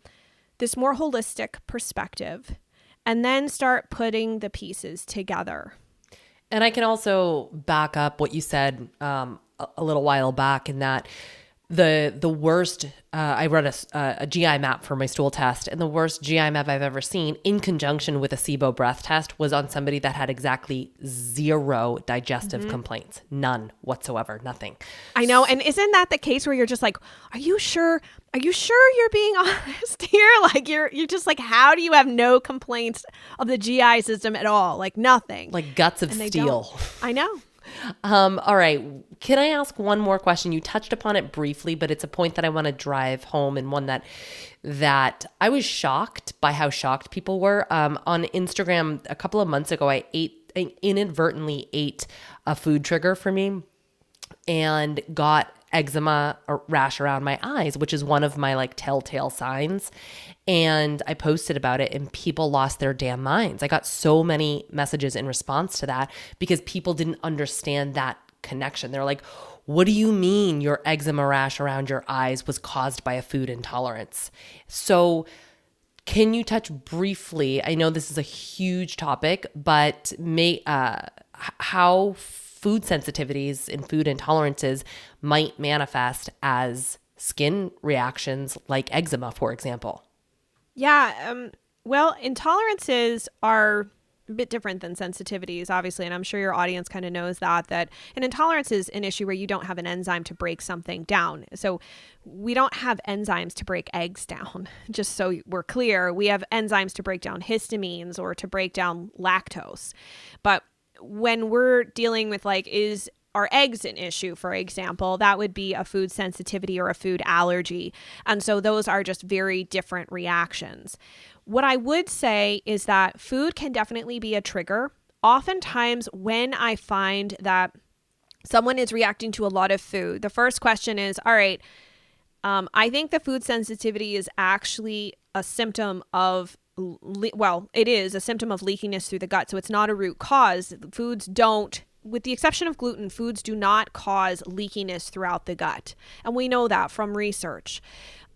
this more holistic perspective and then start putting the pieces together. And I can also back up what you said um, a, a little while back in that the the worst uh, I run a, a, GI map for my stool test, and the worst GI map I've ever seen, in conjunction with a SIBO breath test, was on somebody that had exactly zero digestive mm-hmm. complaints, none whatsoever, nothing. I know, and isn't that the case where you're just like, are you sure? Are you sure you're being [laughs] honest here? [laughs] Like you're you're just like, how do you have no complaints of the GI system at all? Like nothing. Like guts of steel. I know. Um, all right. Can I ask one more question? You touched upon it briefly, but it's a point that I want to drive home and one that that I was shocked by how shocked people were. Um, on Instagram a couple of months ago, I ate I inadvertently ate a food trigger for me and got eczema rash around my eyes, which is one of my like telltale signs. And I posted about it and people lost their damn minds. I got so many messages in response to that because people didn't understand that connection. They're like, what do you mean your eczema rash around your eyes was caused by a food intolerance? So, can you touch briefly? I know this is a huge topic, but may uh, how food sensitivities and food intolerances might manifest as skin reactions like eczema, for example. Yeah. Um, well, intolerances are a bit different than sensitivities, obviously, and I'm sure your audience kind of knows that. That an intolerance is an issue where you don't have an enzyme to break something down. So we don't have enzymes to break eggs down. [laughs] Just so we're clear, we have enzymes to break down histamines or to break down lactose. But when we're dealing with like is are eggs an issue, for example, that would be a food sensitivity or a food allergy. And so those are just very different reactions. What I would say is that food can definitely be a trigger. Oftentimes, when I find that someone is reacting to a lot of food, the first question is, all right, um, I think the food sensitivity is actually a symptom of le- well, it is a symptom of leakiness through the gut. So it's not a root cause. Foods don't with the exception of gluten, foods do not cause leakiness throughout the gut. And we know that from research.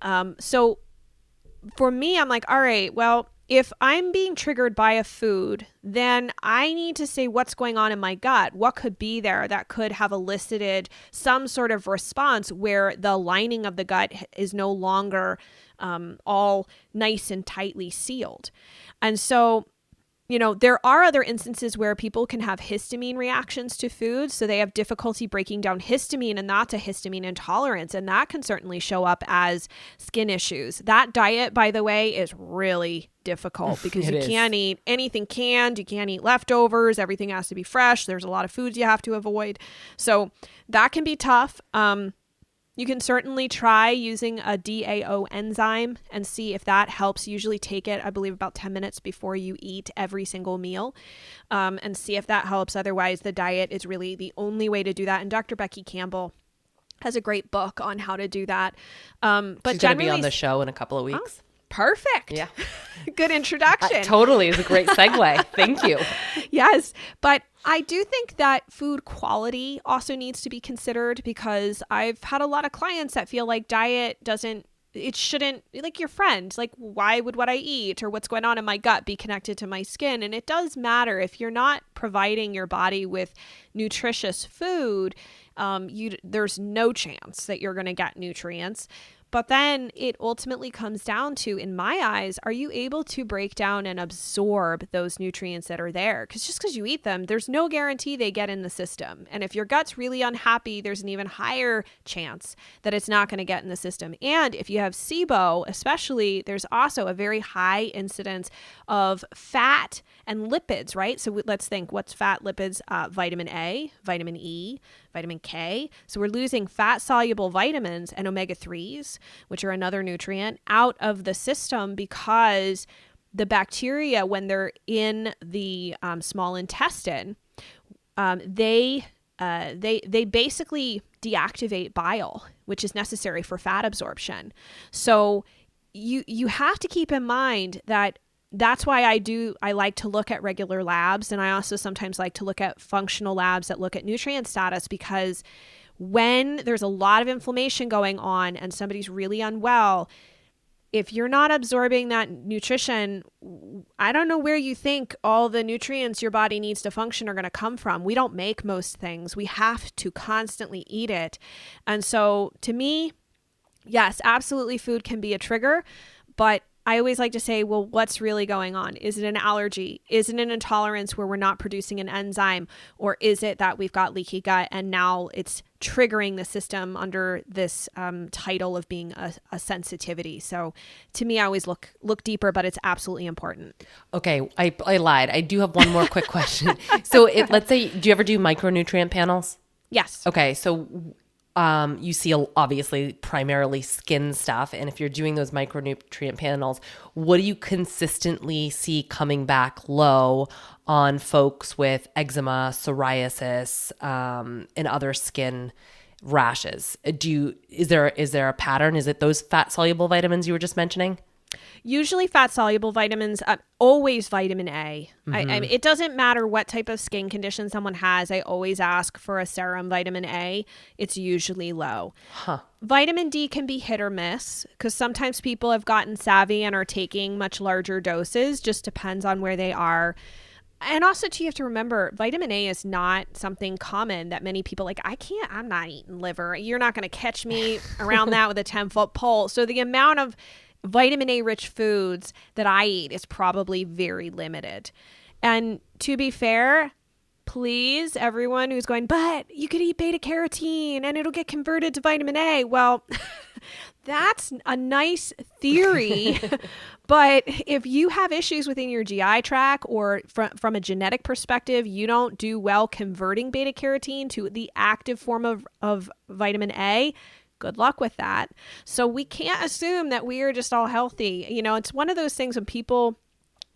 Um, so for me, I'm like, all right, well, if I'm being triggered by a food, then I need to say what's going on in my gut. What could be there that could have elicited some sort of response where the lining of the gut is no longer um, all nice and tightly sealed. And so you know, there are other instances where people can have histamine reactions to food. So they have difficulty breaking down histamine, and that's a histamine intolerance. And that can certainly show up as skin issues. That diet, by the way, is really difficult because you is. can't eat anything canned, you can't eat leftovers, everything has to be fresh. There's a lot of foods you have to avoid. So that can be tough. Um, you can certainly try using a DAO enzyme and see if that helps. Usually take it, I believe, about 10 minutes before you eat every single meal um, and see if that helps. Otherwise, the diet is really the only way to do that. And Dr. Becky Campbell has a great book on how to do that. Um, but She's going to be on the show in a couple of weeks. Perfect. Yeah. [laughs] Good introduction. Uh, totally is a great segue. [laughs] Thank you. Yes. But I do think that food quality also needs to be considered because I've had a lot of clients that feel like diet doesn't it shouldn't like your friend like why would what i eat or what's going on in my gut be connected to my skin and it does matter if you're not providing your body with nutritious food um, you there's no chance that you're going to get nutrients but then it ultimately comes down to, in my eyes, are you able to break down and absorb those nutrients that are there? Because just because you eat them, there's no guarantee they get in the system. And if your gut's really unhappy, there's an even higher chance that it's not going to get in the system. And if you have SIBO, especially, there's also a very high incidence of fat and lipids, right? So let's think what's fat, lipids, uh, vitamin A, vitamin E, vitamin K. So we're losing fat soluble vitamins and omega 3s, which are another nutrient, out of the system because the bacteria, when they're in the um, small intestine, um, they uh, they they basically deactivate bile, which is necessary for fat absorption. So you you have to keep in mind that that's why I do I like to look at regular labs and I also sometimes like to look at functional labs that look at nutrient status because when there's a lot of inflammation going on and somebody's really unwell if you're not absorbing that nutrition I don't know where you think all the nutrients your body needs to function are going to come from. We don't make most things. We have to constantly eat it. And so to me yes absolutely food can be a trigger but I always like to say, well, what's really going on? Is it an allergy? Is it an intolerance where we're not producing an enzyme? Or is it that we've got leaky gut and now it's triggering the system under this um, title of being a, a, sensitivity? So to me, I always look look deeper, but it's absolutely important. Okay, I, I lied. I do have one more quick question. so if, let's say, do you ever do micronutrient panels? Yes. Okay, so um, you see obviously primarily skin stuff. And if you're doing those micronutrient panels, what do you consistently see coming back low on folks with eczema, psoriasis, um, and other skin rashes? Do you is there is there a pattern? Is it those fat soluble vitamins you were just mentioning? Usually, fat soluble vitamins, uh, always vitamin A. Mm-hmm. I, I mm-hmm. mean, it doesn't matter what type of skin condition someone has. I always ask for a serum vitamin A. It's usually low. Huh. Vitamin D can be hit or miss because sometimes people have gotten savvy and are taking much larger doses. Just depends on where they are. And also, too, you have to remember vitamin A is not something common that many people like. I can't, I'm not eating liver. You're not going to catch me [laughs] around that with a 10 foot pole. So, the amount of vitamin A rich foods that I eat is probably very limited. And to be fair, please, everyone who's going, but you could eat beta carotene and it'll get converted to vitamin A. Well, [laughs] that's a nice theory. [laughs] but if you have issues within your GI tract or from, from a genetic perspective, you don't do well converting beta carotene to the active form of, of vitamin A, good luck with that. So we can't assume that we are just all healthy. You know, it's one of those things when people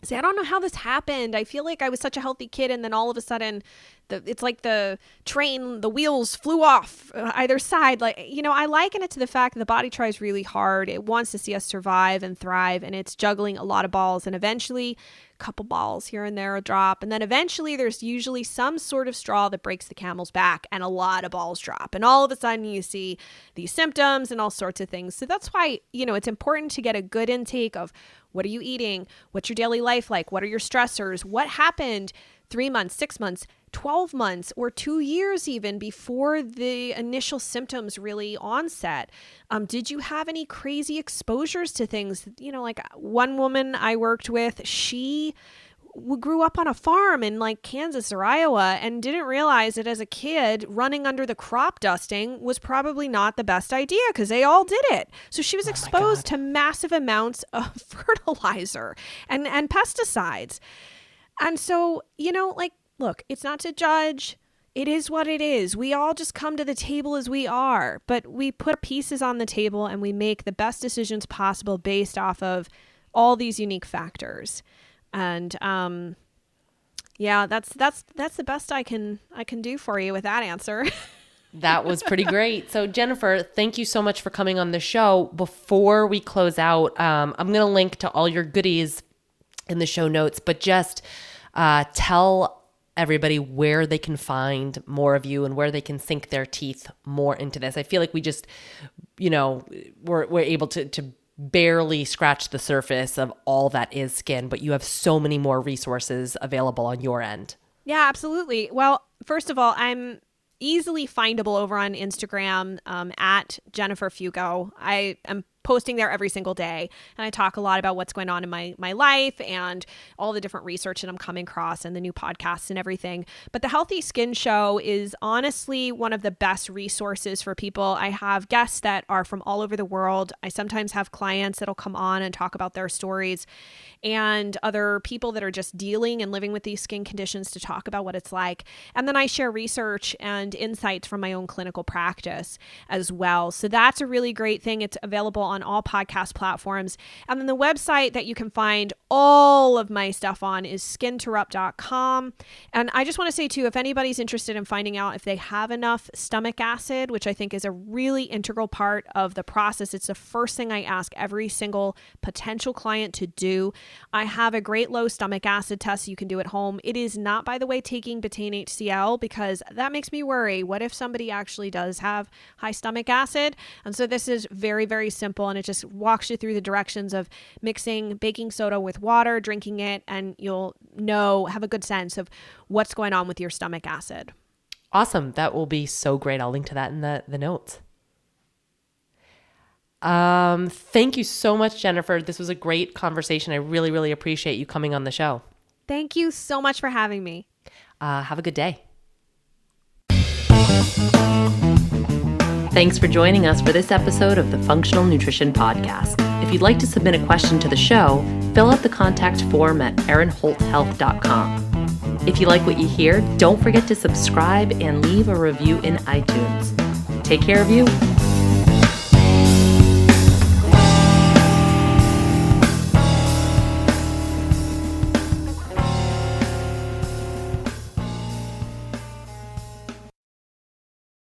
say, I don't know how this happened. I feel like I was such a healthy kid, and then all of a sudden, the it's like the train, the wheels flew off uh, either side. Like you know, I liken it to the fact that the body tries really hard. It wants to see us survive and thrive, and it's juggling a lot of balls, and eventually a couple balls here and there drop and then eventually there's usually some sort of straw that breaks the camel's back and a lot of balls drop and all of a sudden you see these symptoms and all sorts of things so that's why you know it's important to get a good intake of what are you eating what's your daily life like what are your stressors what happened three months six months 12 months or two years even before the initial symptoms really onset um, did you have any crazy exposures to things you know like one woman i worked with she grew up on a farm in like Kansas or Iowa and didn't realize that as a kid running under the crop dusting was probably not the best idea because they all did it. So she was oh exposed to massive amounts of [laughs] fertilizer and and pesticides. And so, you know, like look, it's not to judge. It is what it is. We all just come to the table as we are, but we put pieces on the table and we make the best decisions possible based off of all these unique factors. And um yeah, that's that's that's the best I can I can do for you with that answer. [laughs] that was pretty great. So, Jennifer, thank you so much for coming on the show. Before we close out, um, I'm going to link to all your goodies in the show notes, but just uh, tell everybody where they can find more of you and where they can sink their teeth more into this. I feel like we just, you know, we're, we're able to, to barely scratch the surface of all that is skin, but you have so many more resources available on your end. Yeah, absolutely. Well, first of all, I'm easily findable over on Instagram um, at Jennifer Fugo. I am posting there every single day. And i talk a lot about what's going on in my my life and all the different research that i'm coming across and the new podcasts and everything. But the healthy skin show is honestly one of the best resources for people. I have guests that are from all over the world. I sometimes have clients that'll come on and talk about their stories and other people that are just dealing and living with these skin conditions to talk about what it's like. And then i share research and insights from my own clinical practice as well. So that's a really great thing. It's available on all podcast platforms. And then the website that you can find all of my stuff on is skinterrupt.com. And I just want to say, too, if anybody's interested in finding out if they have enough stomach acid, which I think is a really integral part of the process, it's the first thing I ask every single potential client to do. I have a great low stomach acid test you can do at home. It is not, by the way, taking betaine HCl because that makes me worry. What if somebody actually does have high stomach acid? And so this is very, very simple simple and it just walks you through the directions of mixing baking soda with water, drinking it, and you'll know, have a good sense of what's going on with your stomach acid. Awesome. That will be so great. I'll link to that in the, the notes. Um, thank you so much, Jennifer. This was a great conversation. I really, really appreciate you coming on the show. Thank you so much for having me. Uh, have a good day. Thanks for joining us for this episode of the Functional Nutrition Podcast. If you'd like to submit a question to the show, fill out the contact form at erinholthealth.com. If you like what you hear, don't forget to subscribe and leave a review in iTunes. Take care of you